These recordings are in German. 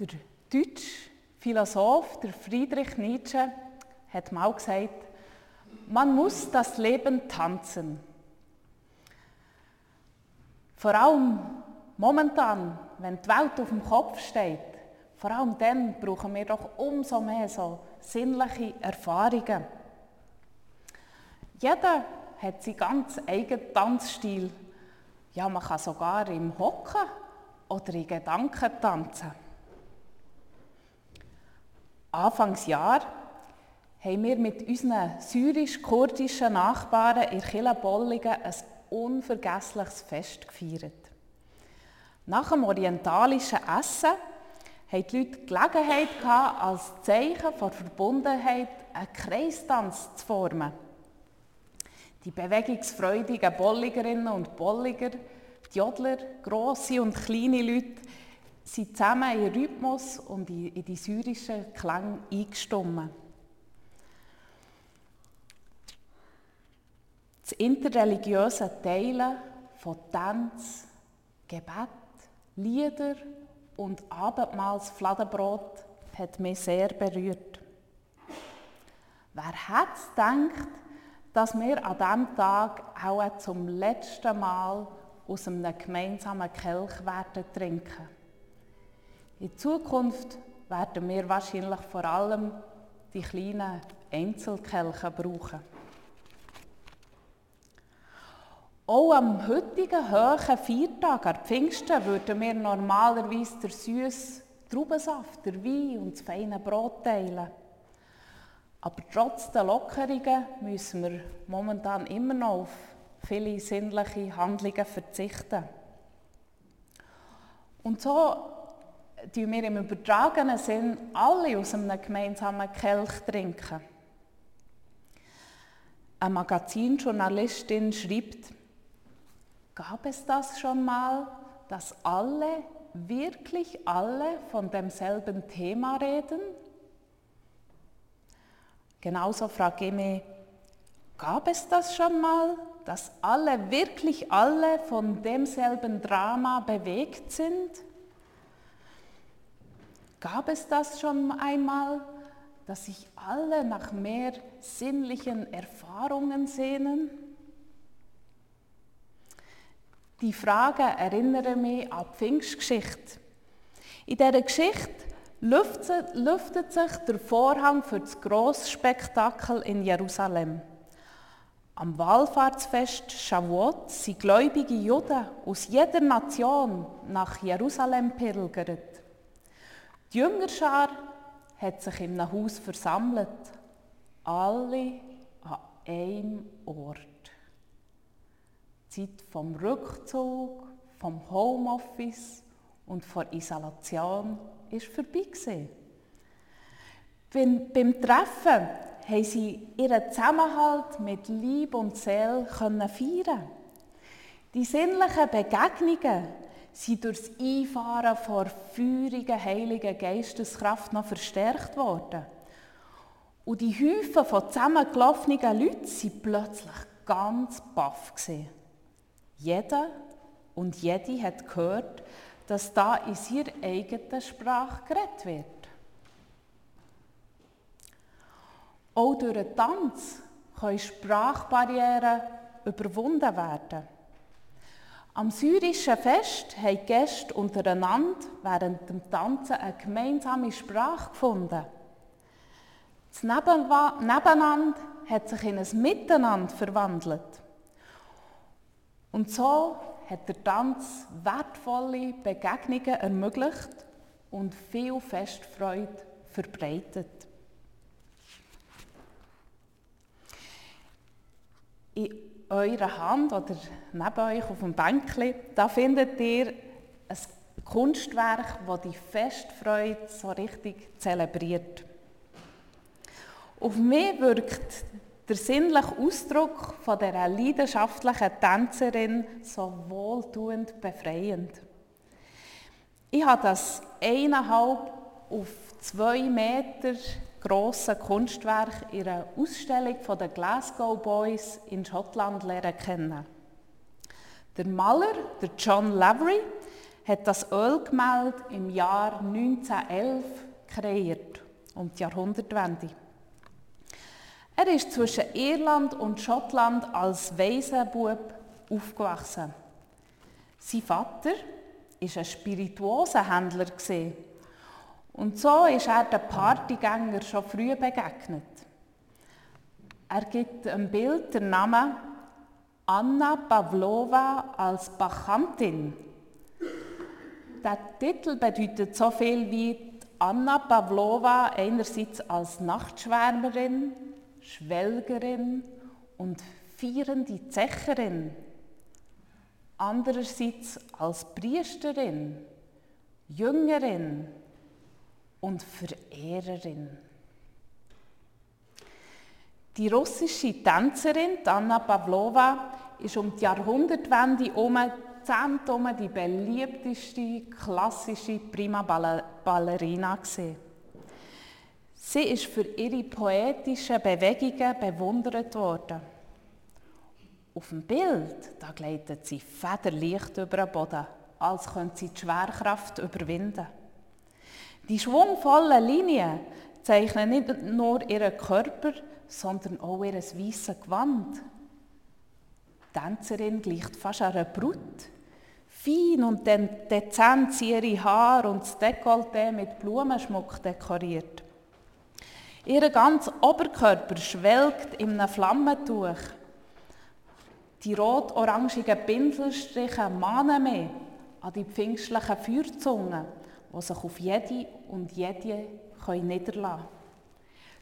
Der deutsche Philosoph, der Friedrich Nietzsche, hat mal gesagt, man muss das Leben tanzen. Vor allem momentan, wenn die Welt auf dem Kopf steht, vor allem dann brauchen wir doch umso mehr so sinnliche Erfahrungen. Jeder hat seinen ganz eigenen Tanzstil. Ja, man kann sogar im Hocken oder in Gedanken tanzen. Anfangsjahr haben wir mit unseren syrisch-kurdischen Nachbarn in Killebolligen ein unvergessliches Fest gefeiert. Nach dem orientalischen Essen hatten die Leute Gelegenheit, als Zeichen von Verbundenheit einen Kreistanz zu formen. Die bewegungsfreudigen Bolligerinnen und Bolliger, die Jodler, grosse und kleine Leute, sind zusammen in Rhythmus und in die syrischen Klänge eingestimmt. Das interreligiöse Teilen von Tanz, Gebet, Lieder und Abendmahlsfladenbrot hat mich sehr berührt. Wer hätte gedacht, dass wir an diesem Tag auch zum letzten Mal aus einem gemeinsamen Kelch werden trinken. In Zukunft werden wir wahrscheinlich vor allem die kleinen Einzelkelche brauchen. Auch am heutigen hohen Feiertag, an Pfingsten, würden wir normalerweise der süße Traubensaft, der Wein und das feine Brot teilen. Aber trotz der Lockerungen müssen wir momentan immer noch auf viele sinnliche Handlungen verzichten. Und so trinken wir im übertragenen Sinn alle aus einem gemeinsamen Kelch trinken. Eine Magazinjournalistin schreibt, gab es das schon mal, dass alle, wirklich alle von demselben Thema reden? Genauso frage ich mich, gab es das schon mal, dass alle, wirklich alle von demselben Drama bewegt sind? Gab es das schon einmal, dass sich alle nach mehr sinnlichen Erfahrungen sehnen? Die Frage erinnere mich an die Pfingstgeschichte. In dieser Geschichte lüftet, lüftet sich der Vorhang für das Grossspektakel in Jerusalem. Am Wallfahrtsfest Shavuot sind gläubige Juden aus jeder Nation nach Jerusalem pilgert. Die Jüngerschar hat sich einem Haus versammelt, alle an einem Ort. Die Zeit vom Rückzug, vom Homeoffice und vor Isolation ist vorbei. Beim, beim Treffen haben sie ihren Zusammenhalt mit Liebe und Seele feiern. Die sinnlichen Begegnungen sind durch das Einfahren vor feurigen, heiligen Geisteskraft noch verstärkt worden. Und die Häufen von zusammengelaufenen Leuten waren plötzlich ganz baff. Jeder und jede hat gehört, dass da in ihrer eigenen Sprache geredet wird. Auch durch den Tanz können Sprachbarrieren überwunden werden. Am syrischen Fest haben die Gäste untereinander während dem Tanzen eine gemeinsame Sprache gefunden. Das Nebeneinander hat sich in ein Miteinander verwandelt. Und so hat der Tanz wertvolle Begegnungen ermöglicht und viel Festfreude verbreitet. In eurer Hand oder neben euch auf dem Bänkchen, da findet ihr ein Kunstwerk, das die Festfreude so richtig zelebriert. Auf mich wirkt der sinnliche Ausdruck von der leidenschaftlichen Tänzerin so wohltuend befreiend. Ich habe das eineinhalb auf zwei Meter grosse Kunstwerk in einer Ausstellung den Glasgow Boys in Schottland lernen kennen. Der Maler, der John Lavery, hat das Ölgemälde im Jahr 1911 kreiert, um die Jahrhundertwende. Er ist zwischen Irland und Schottland als Waisenbub aufgewachsen. Sein Vater war ein Spirituosenhändler und so ist er den Partygängern schon früh begegnet. Er gibt dem Bild den Namen Anna Pavlova als Bachantin. Der Titel bedeutet so viel wie Anna Pavlova einerseits als Nachtschwärmerin, Schwelgerin und feierende Zecherin, andererseits als Priesterin, Jüngerin und Verehrerin. Die russische Tänzerin Anna Pavlova ist um die Jahrhundertwende herum Zentrum die beliebteste klassische Prima Ballerina gewesen. Sie ist für ihre poetischen Bewegungen bewundert worden. Auf dem Bild da gleitet sie federleicht über den Boden, als könnte sie die Schwerkraft überwinden. Die schwungvollen Linien zeichnen nicht nur ihren Körper, sondern auch ihr weißes Gewand. Die Tänzerin gleicht fast einer Brut. Fein und dezent sie ihre Haare und das Dekolleté mit Blumenschmuck dekoriert. Ihr ganzer Oberkörper schwelgt in einem Flammentuch. Die rot-orangigen Pinselstriche mahnen mich an die pfingstlichen Feuerzungen, die sich auf jede und jede niederlassen können.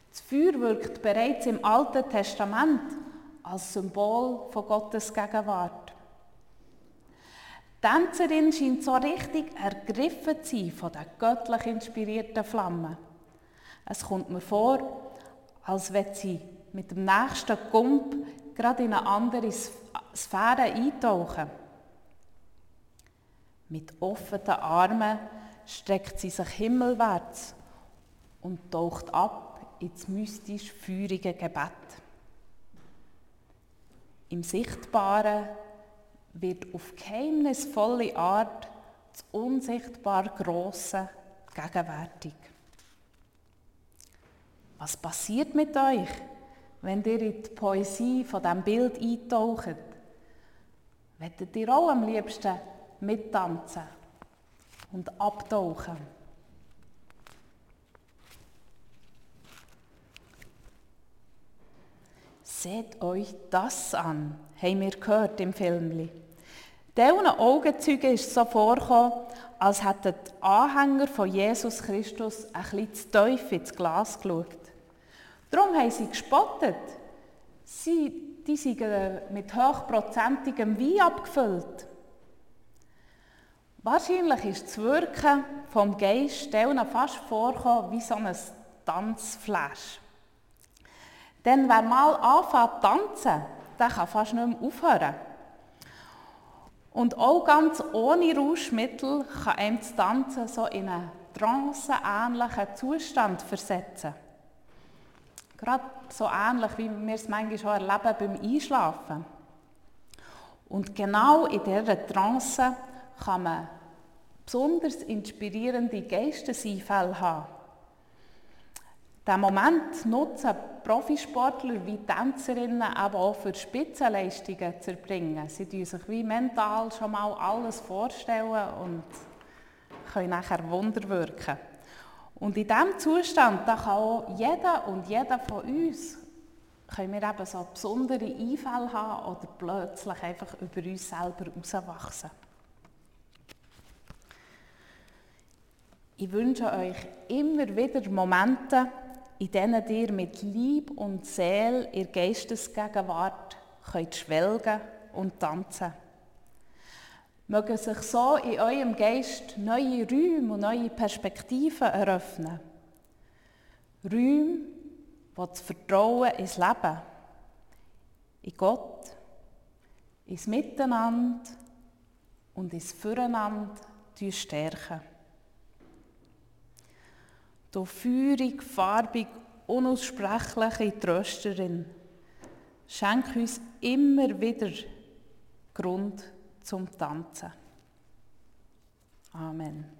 Das Feuer wirkt bereits im Alten Testament als Symbol von Gottes Gegenwart. Die Tänzerin scheint so richtig ergriffen zu sein von den göttlich inspirierten Flammen. Es kommt mir vor, als wenn sie mit dem nächsten Gump gerade in eine andere Sphäre eintauchen. Mit offenen Armen streckt sie sich himmelwärts und taucht ab ins mystisch feurige Gebet. Im Sichtbaren wird auf geheimnisvolle Art das unsichtbar Grosse gegenwärtig. Was passiert mit euch, wenn ihr in die Poesie von diesem Bild eintaucht? Wettet ihr auch am liebsten mittanzen und abtauchen? Seht euch das an, haben wir gehört im Film. Diesen Augenzeugen ist so vorgekommen, als hätten die Anhänger von Jesus Christus ein bisschen zu tief ins Glas geschaut. Darum haben sie gespottet. Sie, die sind mit hochprozentigem Wein abgefüllt. Wahrscheinlich ist das Wirken vom Geist denen fast vorgekommen wie so ein Tanzflash. Denn wer mal anfängt zu tanzen, der kann fast nicht mehr aufhören. Und auch ganz ohne Rauschmittel kann einem das Tanzen so in einen tranceähnlichen Zustand versetzen. Gerade so ähnlich, wie wir es manchmal schon erleben beim Einschlafen. Und genau in dieser Trance kann man besonders inspirierende Geisteseinfälle haben. Diesen Moment nutzen Profisportler wie Tänzerinnen aber auch für Spitzenleistungen zu erbringen. Sie können sich wie mental schon mal alles vorstellen und können nachher Wunder wirken. Und in diesem Zustand da kann auch jeder und jeder von uns können wir eben so besondere Einfälle haben oder plötzlich einfach über uns selber herauswachsen. Ich wünsche euch immer wieder Momente, in denen ihr mit Lieb und Seele in Geistesgegenwart könnt schwelgen und tanzen. Mögen sich so in eurem Geist neue Räume und neue Perspektiven eröffnen. Räume, die das Vertrauen ins Leben, in Gott, ins Miteinander und ins Füreinander stärken. Du feurig, farbig, unaussprechliche Trösterin, schenk uns immer wieder Grund zum Tanzen. Amen.